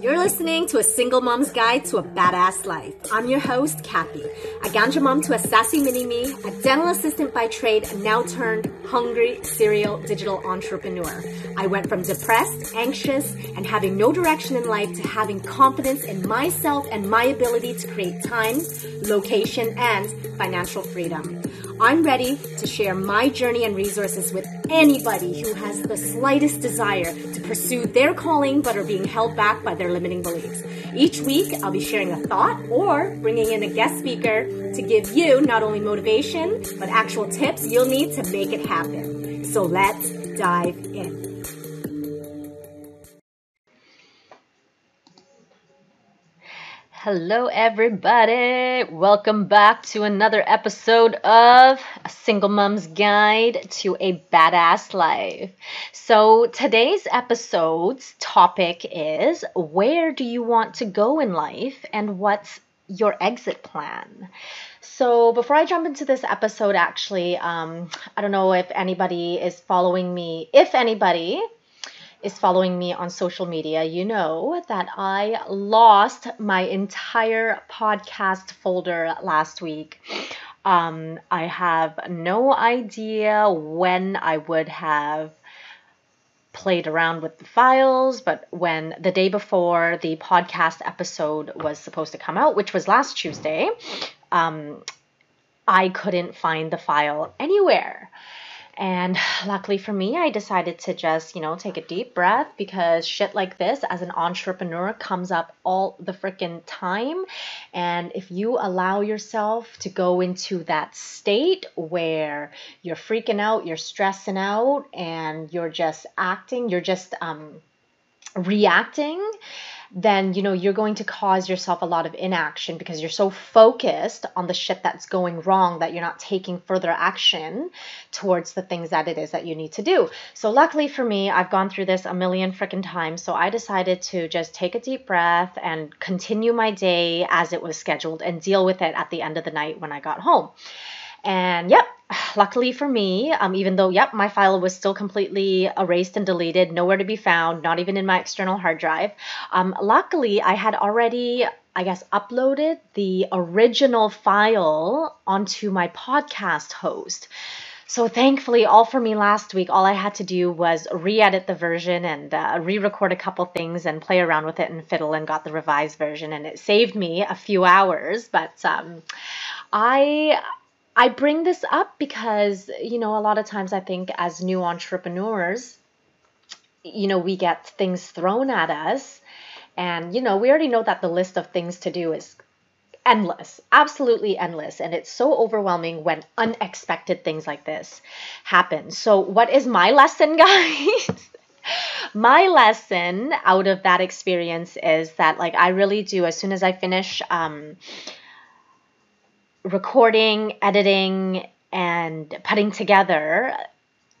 You're listening to a single mom's guide to a badass life. I'm your host, Kathy, a ganja mom to a sassy mini me, a dental assistant by trade, and now turned hungry serial digital entrepreneur. I went from depressed, anxious, and having no direction in life to having confidence in myself and my ability to create time, location, and financial freedom. I'm ready to share my journey and resources with anybody who has the slightest desire to pursue their calling but are being held back by their limiting beliefs. Each week, I'll be sharing a thought or bringing in a guest speaker to give you not only motivation, but actual tips you'll need to make it happen. So let's dive in. Hello, everybody. Welcome back to another episode of A Single Mom's Guide to a Badass Life. So, today's episode's topic is Where do you want to go in life and what's your exit plan? So, before I jump into this episode, actually, um, I don't know if anybody is following me. If anybody, is following me on social media, you know that I lost my entire podcast folder last week. Um, I have no idea when I would have played around with the files, but when the day before the podcast episode was supposed to come out, which was last Tuesday, um, I couldn't find the file anywhere. And luckily for me, I decided to just, you know, take a deep breath because shit like this as an entrepreneur comes up all the freaking time. And if you allow yourself to go into that state where you're freaking out, you're stressing out, and you're just acting, you're just um, reacting, then you know you're going to cause yourself a lot of inaction because you're so focused on the shit that's going wrong that you're not taking further action towards the things that it is that you need to do. So luckily for me, I've gone through this a million freaking times, so I decided to just take a deep breath and continue my day as it was scheduled and deal with it at the end of the night when I got home. And yep, luckily for me, um, even though, yep, my file was still completely erased and deleted, nowhere to be found, not even in my external hard drive, um, luckily I had already, I guess, uploaded the original file onto my podcast host. So thankfully, all for me last week, all I had to do was re-edit the version and uh, re-record a couple things and play around with it and fiddle and got the revised version, and it saved me a few hours. But um, I I bring this up because, you know, a lot of times I think as new entrepreneurs, you know, we get things thrown at us. And, you know, we already know that the list of things to do is endless, absolutely endless. And it's so overwhelming when unexpected things like this happen. So, what is my lesson, guys? my lesson out of that experience is that, like, I really do, as soon as I finish, um, recording, editing, and putting together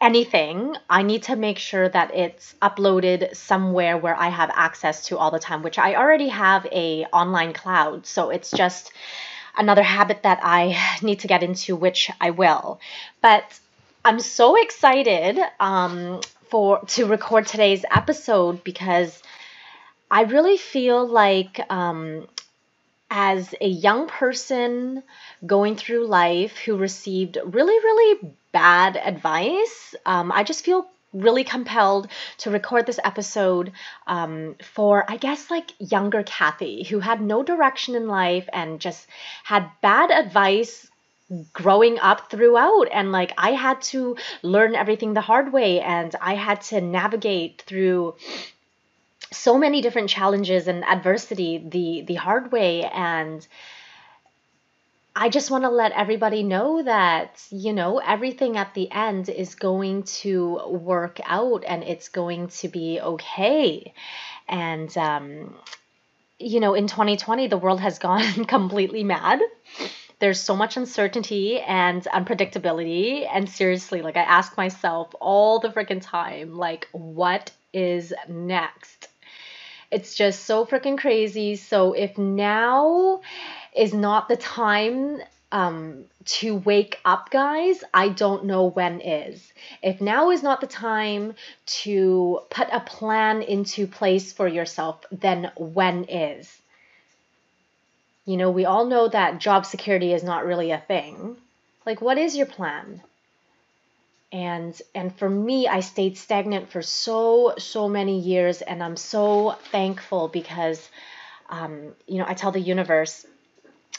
anything, I need to make sure that it's uploaded somewhere where I have access to all the time, which I already have a online cloud. So it's just another habit that I need to get into, which I will. But I'm so excited um, for to record today's episode because I really feel like um, as a young person going through life who received really, really bad advice, um, I just feel really compelled to record this episode um, for, I guess, like younger Kathy, who had no direction in life and just had bad advice growing up throughout. And like I had to learn everything the hard way and I had to navigate through so many different challenges and adversity the the hard way and I just want to let everybody know that, you know, everything at the end is going to work out and it's going to be okay. And, um, you know, in 2020, the world has gone completely mad. There's so much uncertainty and unpredictability. And seriously, like, I ask myself all the freaking time, like, what is next? It's just so freaking crazy. So if now is not the time um, to wake up, guys, I don't know when is. If now is not the time to put a plan into place for yourself, then when is? You know, we all know that job security is not really a thing. Like, what is your plan? And and for me, I stayed stagnant for so so many years, and I'm so thankful because, um, you know, I tell the universe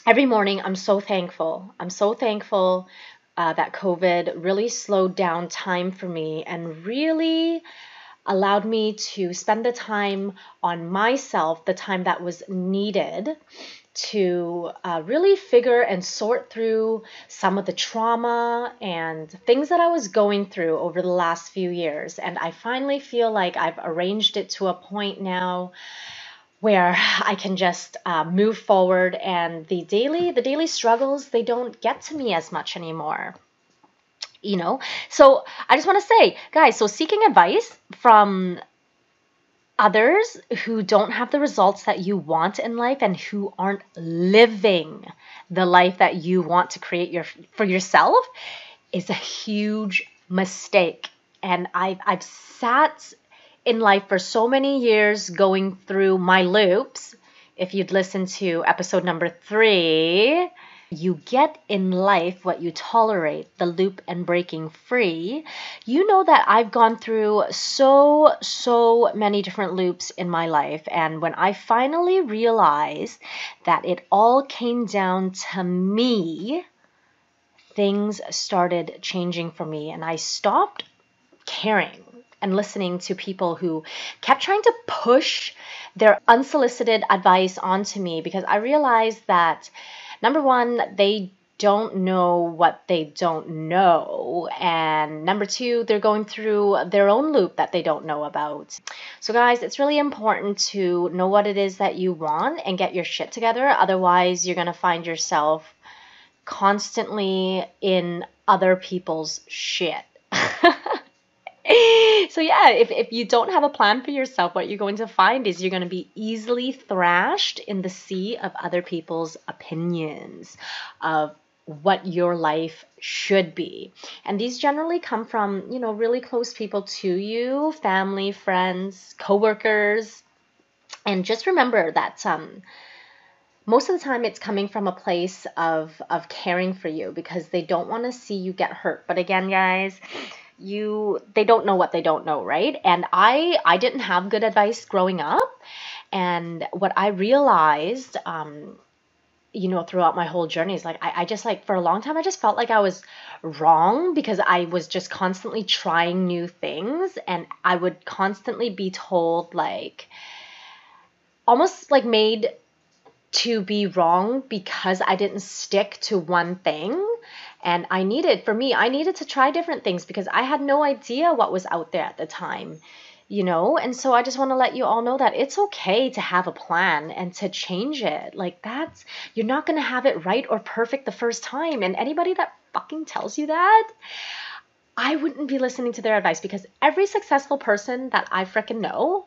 every morning I'm so thankful. I'm so thankful uh, that COVID really slowed down time for me and really allowed me to spend the time on myself, the time that was needed to uh, really figure and sort through some of the trauma and things that I was going through over the last few years. And I finally feel like I've arranged it to a point now where I can just uh, move forward and the daily the daily struggles they don't get to me as much anymore you know so I just want to say guys so seeking advice from others who don't have the results that you want in life and who aren't living the life that you want to create your for yourself is a huge mistake and I've I've sat in life for so many years going through my loops. If you'd listen to episode number three, you get in life what you tolerate, the loop and breaking free. You know that I've gone through so, so many different loops in my life. And when I finally realized that it all came down to me, things started changing for me. And I stopped caring and listening to people who kept trying to push their unsolicited advice onto me because I realized that number one, they don't know what they don't know. And number two, they're going through their own loop that they don't know about. So, guys, it's really important to know what it is that you want and get your shit together. Otherwise, you're going to find yourself constantly in other people's shit. so yeah, if, if you don't have a plan for yourself, what you're going to find is you're going to be easily thrashed in the sea of other people's opinions of what your life should be. And these generally come from, you know, really close people to you, family, friends, coworkers. And just remember that um most of the time it's coming from a place of of caring for you because they don't want to see you get hurt. But again, guys, you they don't know what they don't know right? And i i didn't have good advice growing up. And what i realized um you know throughout my whole journey is like I, I just like for a long time i just felt like i was wrong because i was just constantly trying new things. And i would constantly be told like almost like made to be wrong because i didn't stick to one thing and I needed, for me, I needed to try different things because I had no idea what was out there at the time, you know? And so I just want to let you all know that it's okay to have a plan and to change it. Like, that's, you're not going to have it right or perfect the first time. And anybody that fucking tells you that, I wouldn't be listening to their advice because every successful person that I freaking know,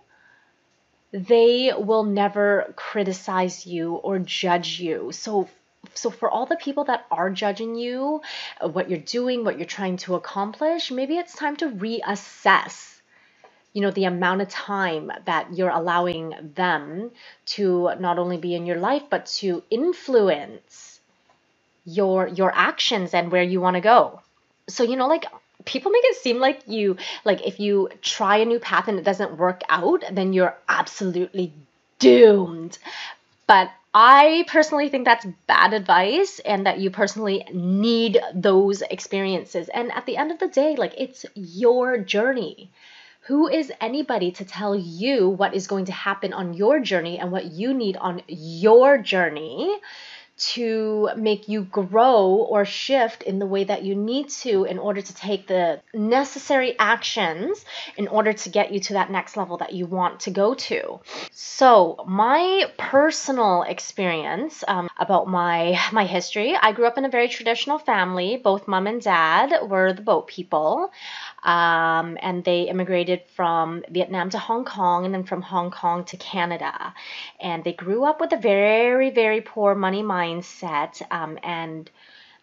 they will never criticize you or judge you. So so for all the people that are judging you, uh, what you're doing, what you're trying to accomplish, maybe it's time to reassess you know the amount of time that you're allowing them to not only be in your life but to influence your your actions and where you want to go. So you know like people make it seem like you like if you try a new path and it doesn't work out then you're absolutely doomed. But I personally think that's bad advice and that you personally need those experiences. And at the end of the day, like it's your journey. Who is anybody to tell you what is going to happen on your journey and what you need on your journey? To make you grow or shift in the way that you need to in order to take the necessary actions in order to get you to that next level that you want to go to. So, my personal experience um, about my my history, I grew up in a very traditional family. Both mom and dad were the boat people. Um, and they immigrated from Vietnam to Hong Kong and then from Hong Kong to Canada. And they grew up with a very, very poor money mindset um, and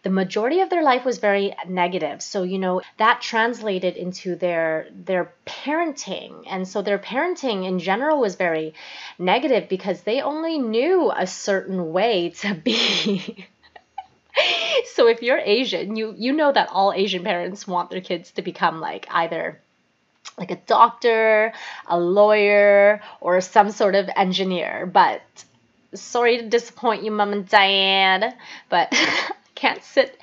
the majority of their life was very negative. So you know that translated into their their parenting. And so their parenting in general was very negative because they only knew a certain way to be so if you're asian you you know that all asian parents want their kids to become like either like a doctor, a lawyer, or some sort of engineer. But sorry to disappoint you, mom and dad, but can't sit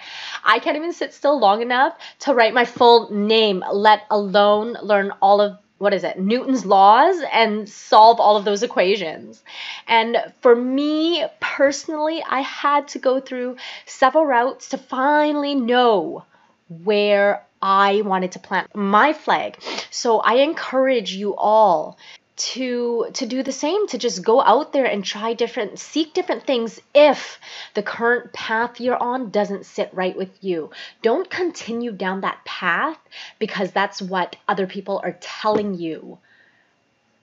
I can't even sit still long enough to write my full name, let alone learn all of what is it, Newton's laws and solve all of those equations. And for me personally, I had to go through several routes to finally know where I wanted to plant my flag. So I encourage you all to to do the same to just go out there and try different seek different things if the current path you're on doesn't sit right with you. Don't continue down that path because that's what other people are telling you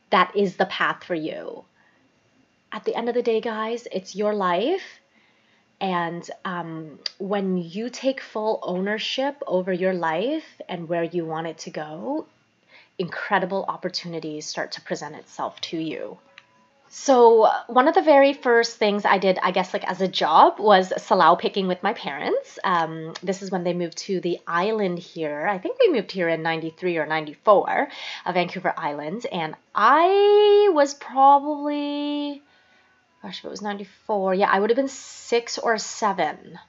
that is the path for you. At the end of the day guys it's your life. And um, when you take full ownership over your life and where you want it to go incredible opportunities start to present itself to you. So, one of the very first things I did, I guess, like as a job, was salal picking with my parents. Um, this is when they moved to the island here. I think we moved here in 93 or 94, uh, Vancouver Island. And I was probably, gosh, if it was 94, yeah, I would have been six or seven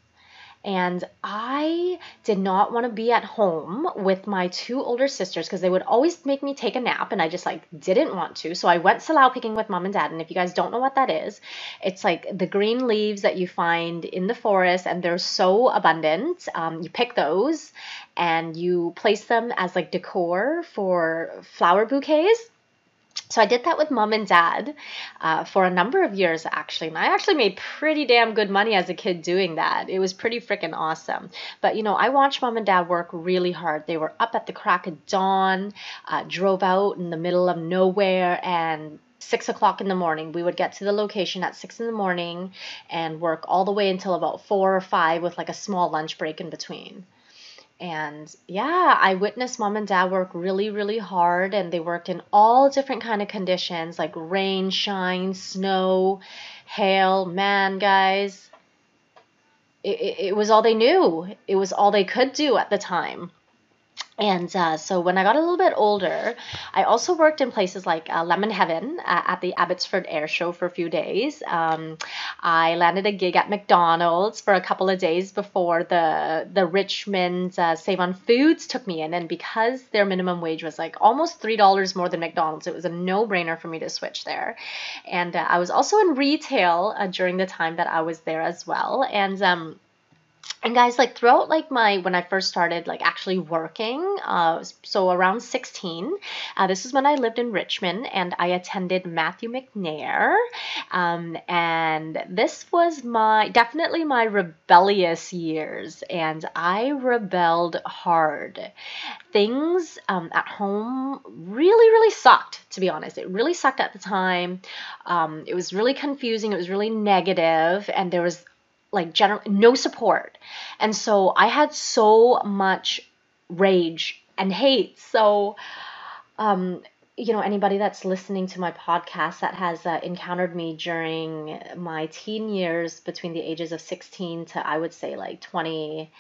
and I did not want to be at home with my two older sisters because they would always make me take a nap and I just like didn't want to. So I went salal picking with mom and dad. And if you guys don't know what that is, it's like the green leaves that you find in the forest and they're so abundant. Um, you pick those and you place them as like decor for flower bouquets so I did that with mom and dad uh, for a number of years, actually. And I actually made pretty damn good money as a kid doing that. It was pretty freaking awesome. But, you know, I watched mom and dad work really hard. They were up at the crack of dawn, uh, drove out in the middle of nowhere, and six o'clock in the morning. We would get to the location at six in the morning and work all the way until about four or five with like a small lunch break in between and yeah i witnessed mom and dad work really really hard and they worked in all different kind of conditions like rain shine snow hail man guys. It, it, it was all they knew. It was all they could do at the time and uh, so when I got a little bit older, I also worked in places like uh, Lemon Heaven uh, at the Abbotsford Air Show for a few days. Um, I landed a gig at McDonald's for a couple of days before the the Richmond uh, Save on Foods took me in, and because their minimum wage was like almost three dollars more than McDonald's, it was a no brainer for me to switch there. And uh, I was also in retail uh, during the time that I was there as well, and um, and guys like throughout like my when i first started like actually working uh, so around 16 uh, this is when i lived in richmond and i attended matthew mcnair. Um, and this was my definitely my rebellious years. And i rebelled hard. Things um, at home really really sucked to be honest. It really sucked at the time. Um, it was really confusing. It was really negative. And there was like general no support. And so I had so much rage and hate. So um you know anybody that's listening to my podcast that has uh, encountered me during my teen years between the ages of 16 to I would say like 20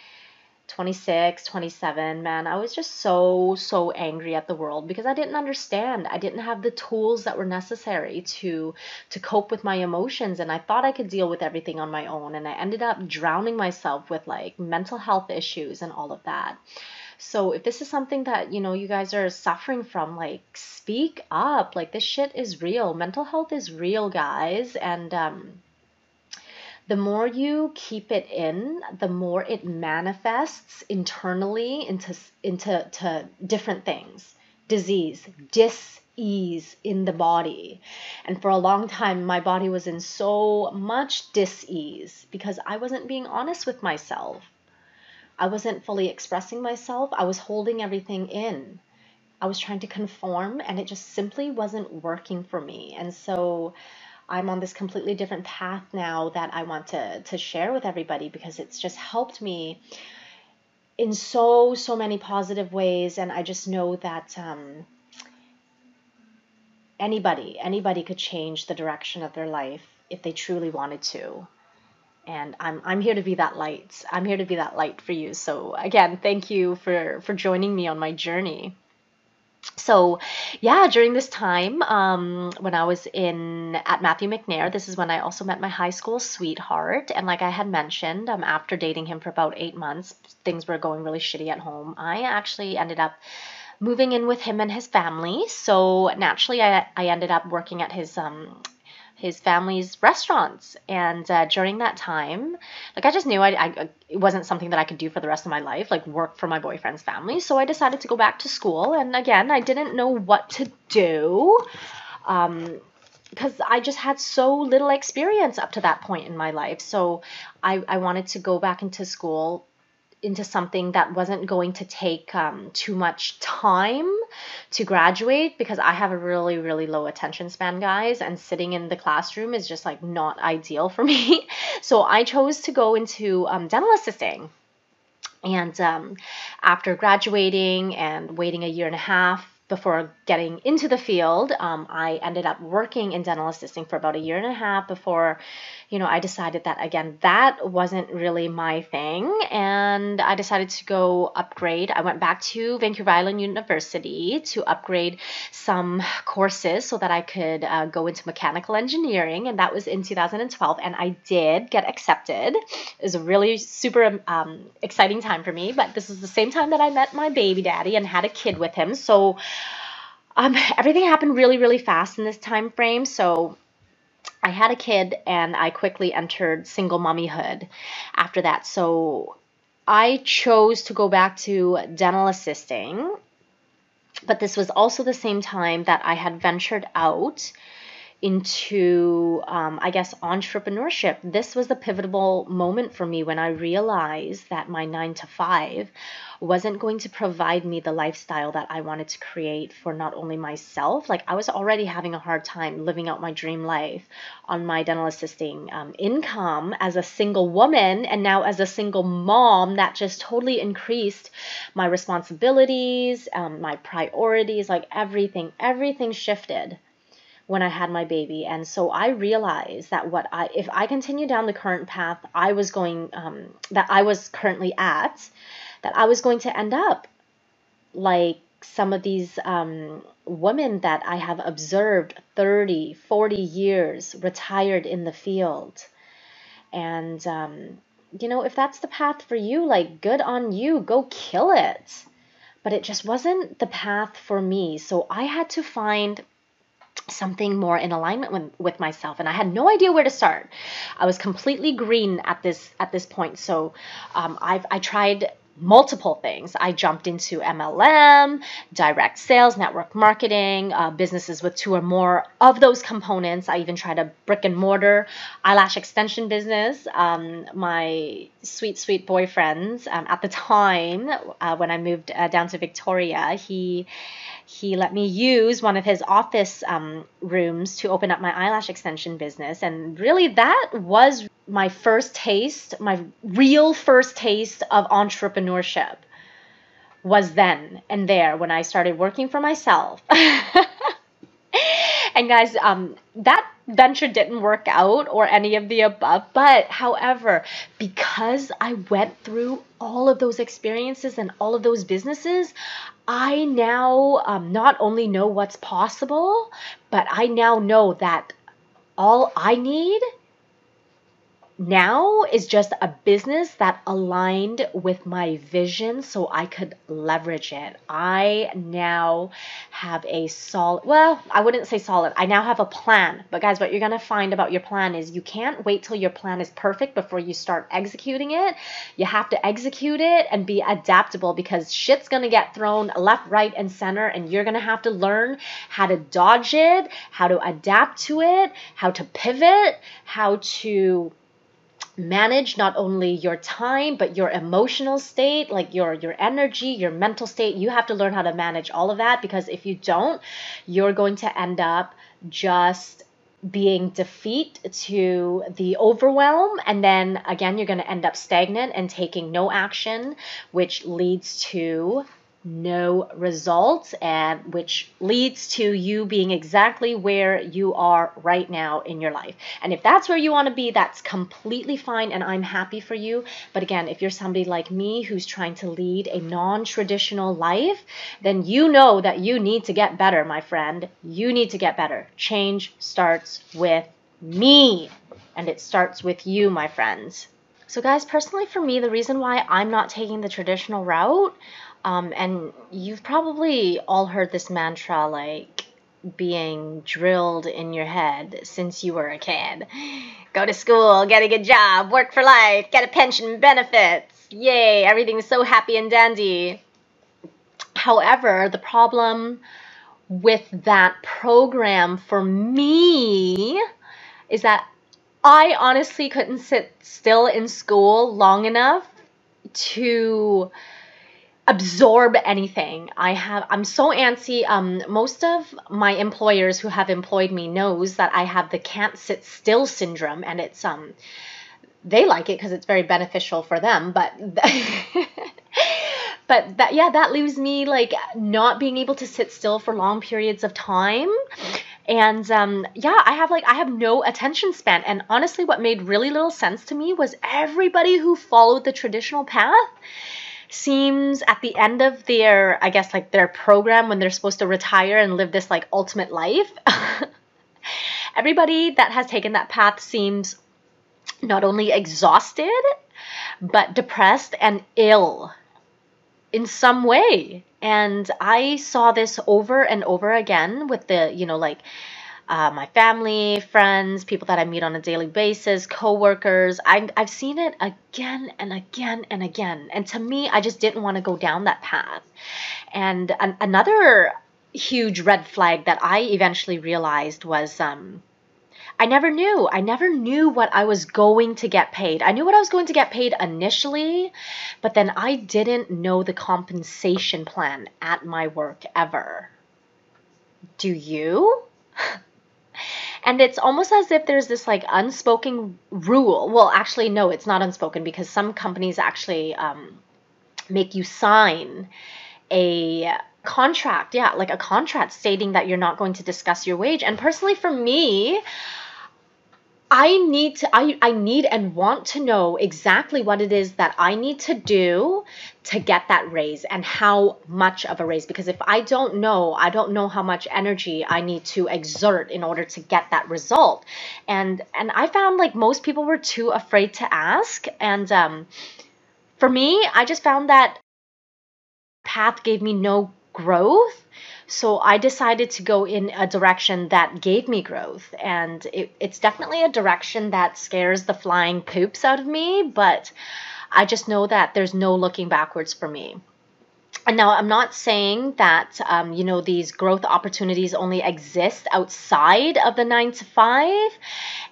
26, 27, man, I was just so, so angry at the world because I didn't understand. I didn't have the tools that were necessary to to cope with my emotions and I thought I could deal with everything on my own and I ended up drowning myself with like mental health issues and all of that. So if this is something that, you know, you guys are suffering from, like speak up. Like this shit is real. Mental health is real, guys, and um the more you keep it in, the more it manifests internally into into to different things. Disease, dis-ease in the body. And for a long time my body was in so much dis-ease because I wasn't being honest with myself. I wasn't fully expressing myself. I was holding everything in. I was trying to conform and it just simply wasn't working for me. And so I'm on this completely different path now that I want to to share with everybody because it's just helped me in so so many positive ways and I just know that um anybody anybody could change the direction of their life if they truly wanted to and I'm I'm here to be that light. I'm here to be that light for you. So again, thank you for for joining me on my journey. So, yeah, during this time, um, when I was in at Matthew McNair, this is when I also met my high school sweetheart. And like I had mentioned, um, after dating him for about eight months, things were going really shitty at home. I actually ended up moving in with him and his family. So naturally, I, I ended up working at his um, his family's restaurants. And uh, during that time, like I just knew I, I, it wasn't something that I could do for the rest of my life, like work for my boyfriend's family. So I decided to go back to school. And again, I didn't know what to do. Um, because I just had so little experience up to that point in my life. So I, I wanted to go back into school into something that wasn't going to take um, too much time to graduate because I have a really, really low attention span, guys, and sitting in the classroom is just like not ideal for me. So I chose to go into um, dental assisting. And um, after graduating and waiting a year and a half before getting into the field, um, I ended up working in dental assisting for about a year and a half before, you know, I decided that again, that wasn't really my thing. And I decided to go upgrade. I went back to Vancouver Island University to upgrade some courses so that I could uh, go into mechanical engineering. And that was in 2012. And I did get accepted. It was a really super um, exciting time for me. But this is the same time that I met my baby daddy and had a kid with him. So, um, everything happened really, really fast in this time frame. So I had a kid and I quickly entered single mommyhood after that. So I chose to go back to dental assisting, but this was also the same time that I had ventured out into, um, I guess, entrepreneurship. This was the pivotal moment for me when I realized that my nine to five wasn't going to provide me the lifestyle that I wanted to create for not only myself, like I was already having a hard time living out my dream life on my dental assisting um, income as a single woman, and now as a single mom, that just totally increased my responsibilities, um, my priorities, like everything, everything shifted when I had my baby. And so I realized that what I, if I continue down the current path I was going, um, that I was currently at, that I was going to end up like some of these um, women that I have observed 30, 40 years retired in the field. And, um, you know, if that's the path for you, like, good on you, go kill it. But it just wasn't the path for me. So I had to find something more in alignment with, with myself and i had no idea where to start. I was completely green at this at this point so um, I've, i tried multiple things. I jumped into MLM, direct sales, network marketing, uh, businesses with two or more of those components. I even tried a brick and mortar eyelash extension business. Um, my sweet, sweet boyfriend um, at the time, uh, when I moved uh, down to Victoria, he he let me use one of his office um, rooms to open up my eyelash extension business. And really, that was my first taste, my real first taste of entrepreneurship was then and there when I started working for myself. and guys, um, that venture didn't work out or any of the above. But however, because I went through all of those experiences and all of those businesses, I now um, not only know what's possible, but I now know that all I need now is just a business that aligned with my vision so I could leverage it. I now have a solid, well, I wouldn't say solid. I now have a plan. But guys, what you're going to find about your plan is you can't wait till your plan is perfect before you start executing it. You have to execute it and be adaptable because shit's going to get thrown left, right, and center. And you're going to have to learn how to dodge it, how to adapt to it, how to pivot, how to manage not only your time but your emotional state like your your energy your mental state. You have to learn how to manage all of that because if you don't you're going to end up just being defeat to the overwhelm. And then again you're going to end up stagnant and taking no action which leads to no results and which leads to you being exactly where you are right now in your life. And if that's where you want to be, that's completely fine and I'm happy for you. But again, if you're somebody like me who's trying to lead a non-traditional life, then you know that you need to get better, my friend. You need to get better. Change starts with me. And it starts with you, my friends. So, guys, personally, for me, the reason why I'm not taking the traditional route, um, and you've probably all heard this mantra like being drilled in your head since you were a kid. Go to school, get a good job, work for life, get a pension benefits. Yay, everything's so happy and dandy. However, the problem with that program for me is that I honestly couldn't sit still in school long enough to absorb anything. I have I'm so antsy. Um most of my employers who have employed me knows that I have the can't sit still syndrome and it's um they like it because it's very beneficial for them, but but that yeah, that leaves me like not being able to sit still for long periods of time. And um, yeah, I have like I have no attention span. And honestly, what made really little sense to me was everybody who followed the traditional path seems at the end of their i guess like their program when they're supposed to retire and live this like ultimate life everybody that has taken that path seems not only exhausted but depressed and ill in some way. And i saw this over and over again with the you know like uh, my family, friends, people that I meet on a daily basis, coworkers. I, I've seen it again and again and again. And to me, I just didn't want to go down that path. And an, another huge red flag that I eventually realized was um, I never knew. I never knew what I was going to get paid. I knew what I was going to get paid initially, but then I didn't know the compensation plan at my work ever. Do you? and it's almost as if there's this like unspoken rule. Well actually no it's not unspoken because some companies actually um, make you sign a contract. Yeah like a contract stating that you're not going to discuss your wage. And personally for me I need to I, I need and want to know exactly what it is that I need to do to get that raise and how much of a raise. Because if I don't know, I don't know how much energy I need to exert in order to get that result. And and I found like most people were too afraid to ask. And um for me, I just found that path gave me no growth so I decided to go in a direction that gave me growth. And it, it's definitely a direction that scares the flying poops out of me, but I just know that there's no looking backwards for me. Now I'm not saying that um, you know these growth opportunities only exist outside of the nine to five,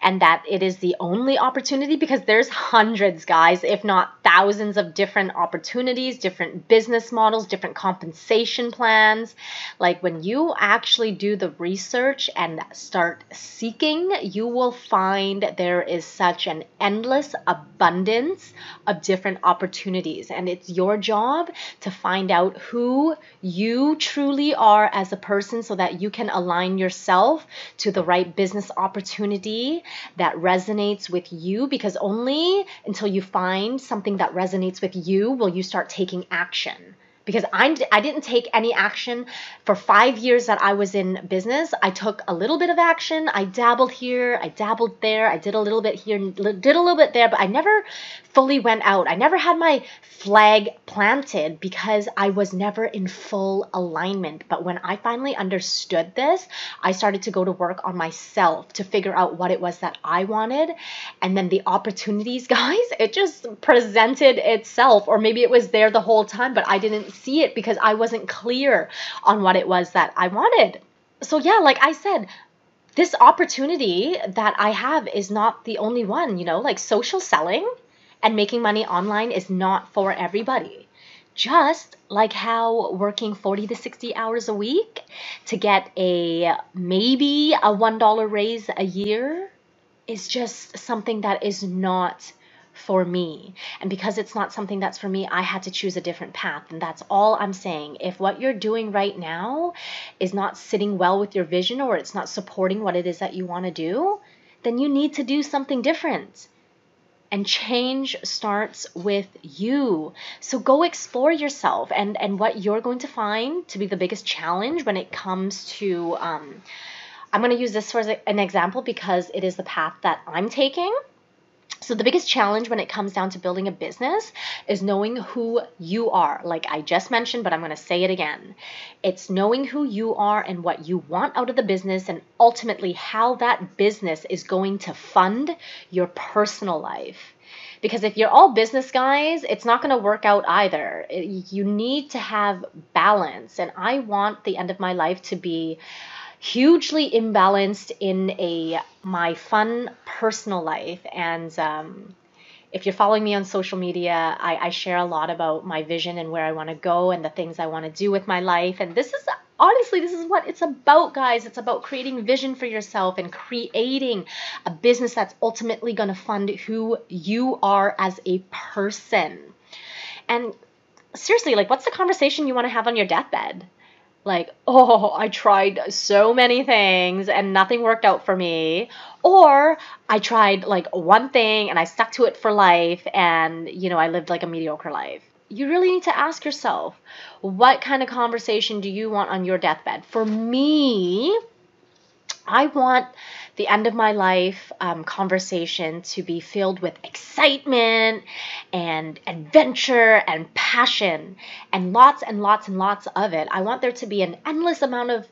and that it is the only opportunity because there's hundreds, guys, if not thousands of different opportunities, different business models, different compensation plans. Like when you actually do the research and start seeking, you will find there is such an endless abundance of different opportunities, and it's your job to find out out who you truly are as a person so that you can align yourself to the right business opportunity that resonates with you because only until you find something that resonates with you will you start taking action because I, I didn't take any action for five years that I was in business. I took a little bit of action. I dabbled here, I dabbled there, I did a little bit here, did a little bit there, but I never fully went out. I never had my flag planted because I was never in full alignment. But when I finally understood this, I started to go to work on myself to figure out what it was that I wanted. And then the opportunities, guys, it just presented itself. Or maybe it was there the whole time, but I didn't see it because I wasn't clear on what it was that I wanted. So, yeah, like I said, this opportunity that I have is not the only one, you know, like social selling and making money online is not for everybody. Just like how working 40 to 60 hours a week to get a maybe a $1 raise a year is just something that is not for me. And because it's not something that's for me, I had to choose a different path. And that's all I'm saying. If what you're doing right now is not sitting well with your vision or it's not supporting what it is that you want to do, then you need to do something different. And change starts with you. So go explore yourself and, and what you're going to find to be the biggest challenge when it comes to. Um, I'm going to use this as an example because it is the path that I'm taking so, the biggest challenge when it comes down to building a business is knowing who you are. Like I just mentioned, but I'm going to say it again. It's knowing who you are and what you want out of the business, and ultimately how that business is going to fund your personal life. Because if you're all business guys, it's not going to work out either. You need to have balance. And I want the end of my life to be hugely imbalanced in a my fun personal life. And um, if you're following me on social media I, I share a lot about my vision and where i want to go and the things i want to do with my life. And this is honestly this is what it's about guys. It's about creating vision for yourself and creating a business that's ultimately going to fund who you are as a person. And seriously like what's the conversation you want to have on your deathbed like, oh, I tried so many things and nothing worked out for me. Or I tried like one thing and I stuck to it for life and, you know, I lived like a mediocre life. You really need to ask yourself, what kind of conversation do you want on your deathbed? For me, I want the end of my life um, conversation to be filled with excitement and adventure and passion and lots and lots and lots of it. I want there to be an endless amount of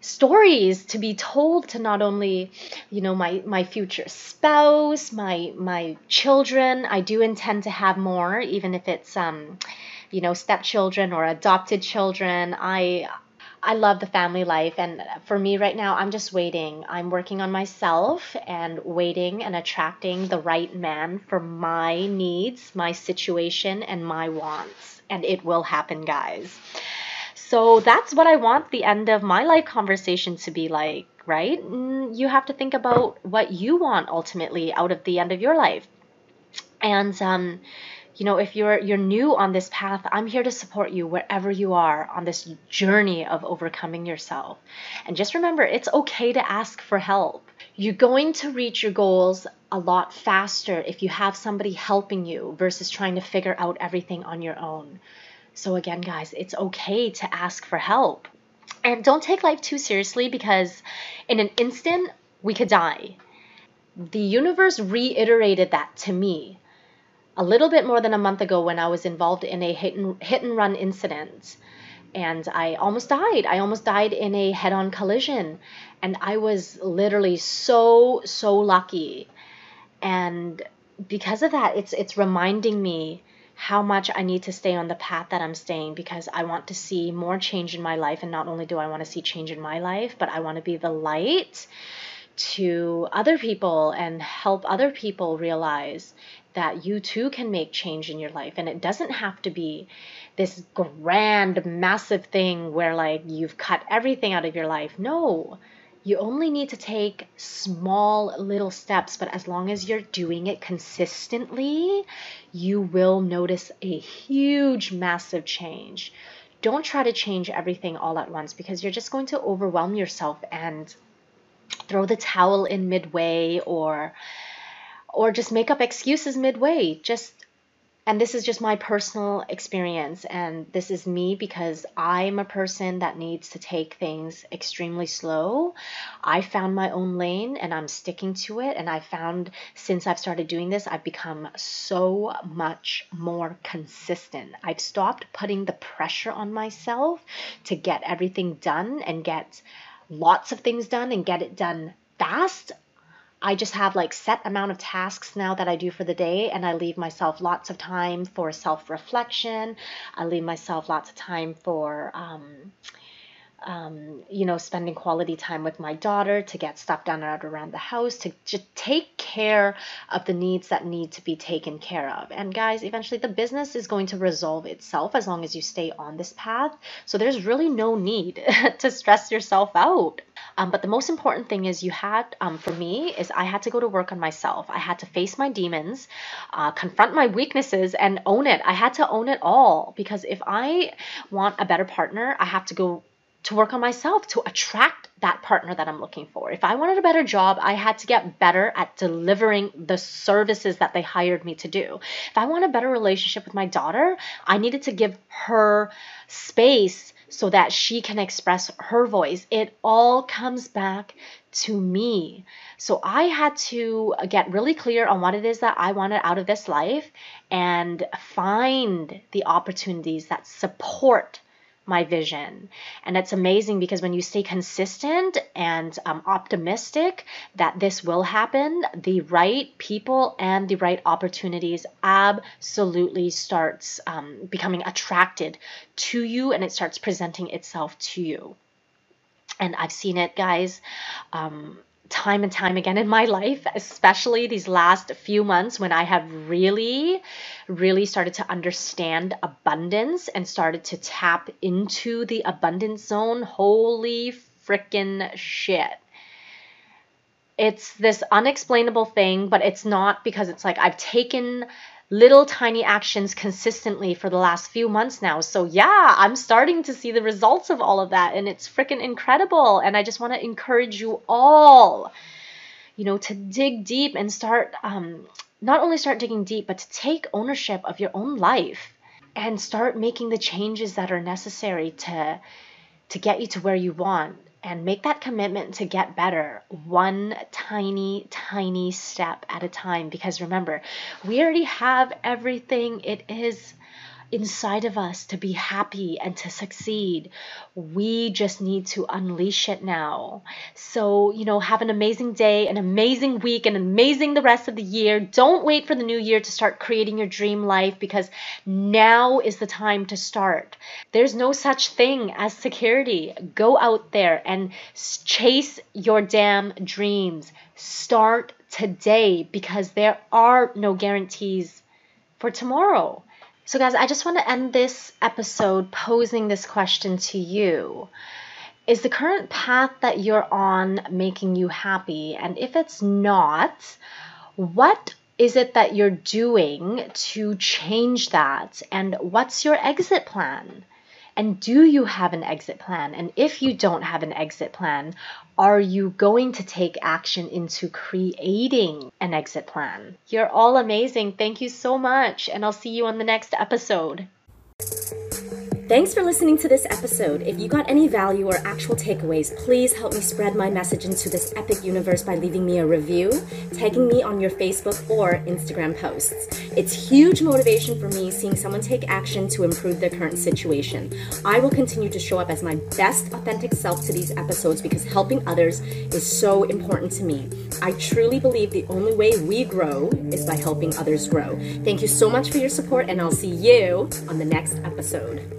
stories to be told to not only you know my my future spouse my my children i do intend to have more even if it's um you know stepchildren or adopted children i I love the family life. And for me right now, I'm just waiting. I'm working on myself and waiting and attracting the right man for my needs, my situation, and my wants. And it will happen, guys. So that's what I want the end of my life conversation to be like, right? Mm, you have to think about what you want ultimately out of the end of your life. And, um, you know if you're you're new on this path i'm here to support you wherever you are on this journey of overcoming yourself. And just remember it's okay to ask for help. You're going to reach your goals a lot faster if you have somebody helping you versus trying to figure out everything on your own. So again guys it's okay to ask for help. And don't take life too seriously because in an instant we could die. The universe reiterated that to me a little bit more than a month ago when I was involved in a hit and, hit and run incident. And I almost died. I almost died in a head on collision. And I was literally so, so lucky. And because of that, it's, it's reminding me how much I need to stay on the path that I'm staying because I want to see more change in my life. And not only do I want to see change in my life, but I want to be the light to other people and help other people realize that you too can make change in your life. And it doesn't have to be this grand, massive thing where like you've cut everything out of your life. No, you only need to take small little steps, but as long as you're doing it consistently, you will notice a huge, massive change. Don't try to change everything all at once because you're just going to overwhelm yourself and throw the towel in midway or or just make up excuses midway. Just and this is just my personal experience and this is me because I'm a person that needs to take things extremely slow. I found my own lane and I'm sticking to it and I found since I've started doing this I've become so much more consistent. I've stopped putting the pressure on myself to get everything done and get lots of things done and get it done fast I just have like set amount of tasks now that I do for the day and I leave myself lots of time for self-reflection. I leave myself lots of time for um, um, you know, spending quality time with my daughter to get stuff done out around the house, to just take care of the needs that need to be taken care of. And guys, eventually the business is going to resolve itself as long as you stay on this path. So there's really no need to stress yourself out. Um, but the most important thing is you had, um, for me, is I had to go to work on myself. I had to face my demons, uh, confront my weaknesses, and own it. I had to own it all because if I want a better partner, I have to go to work on myself to attract that partner that I'm looking for. If I wanted a better job, I had to get better at delivering the services that they hired me to do. If I want a better relationship with my daughter, I needed to give her space so that she can express her voice. It all comes back to me. So I had to get really clear on what it is that I wanted out of this life and find the opportunities that support my vision. And it's amazing because when you stay consistent and um, optimistic that this will happen, the right people and the right opportunities absolutely starts um, becoming attracted to you and it starts presenting itself to you. And I've seen it, guys. Um, time and time again in my life, especially these last few months when I have really, really started to understand abundance and started to tap into the abundance zone. Holy freaking shit. It's this unexplainable thing, but it's not because it's like I've taken little tiny actions consistently for the last few months now. So, yeah, I'm starting to see the results of all of that, and it's freaking incredible. And I just want to encourage you all, you know, to dig deep and start, um, not only start digging deep, but to take ownership of your own life and start making the changes that are necessary to to get you to where you want and make that commitment to get better one tiny, tiny step at a time. Because remember, we already have everything it is inside of us to be happy and to succeed. We just need to unleash it now. So, you know, have an amazing day, an amazing week, and amazing the rest of the year. Don't wait for the new year to start creating your dream life because now is the time to start. There's no such thing as security. Go out there and chase your damn dreams. Start today because there are no guarantees for tomorrow. So, guys, I just want to end this episode posing this question to you. Is the current path that you're on making you happy? And if it's not, what is it that you're doing to change that? And what's your exit plan? And do you have an exit plan? And if you don't have an exit plan, are you going to take action into creating an exit plan? You're all amazing. Thank you so much. And I'll see you on the next episode. Thanks for listening to this episode. If you got any value or actual takeaways, please help me spread my message into this epic universe by leaving me a review, tagging me on your Facebook or Instagram posts. It's huge motivation for me seeing someone take action to improve their current situation. I will continue to show up as my best authentic self to these episodes because helping others is so important to me. I truly believe the only way we grow is by helping others grow. Thank you so much for your support, and I'll see you on the next episode.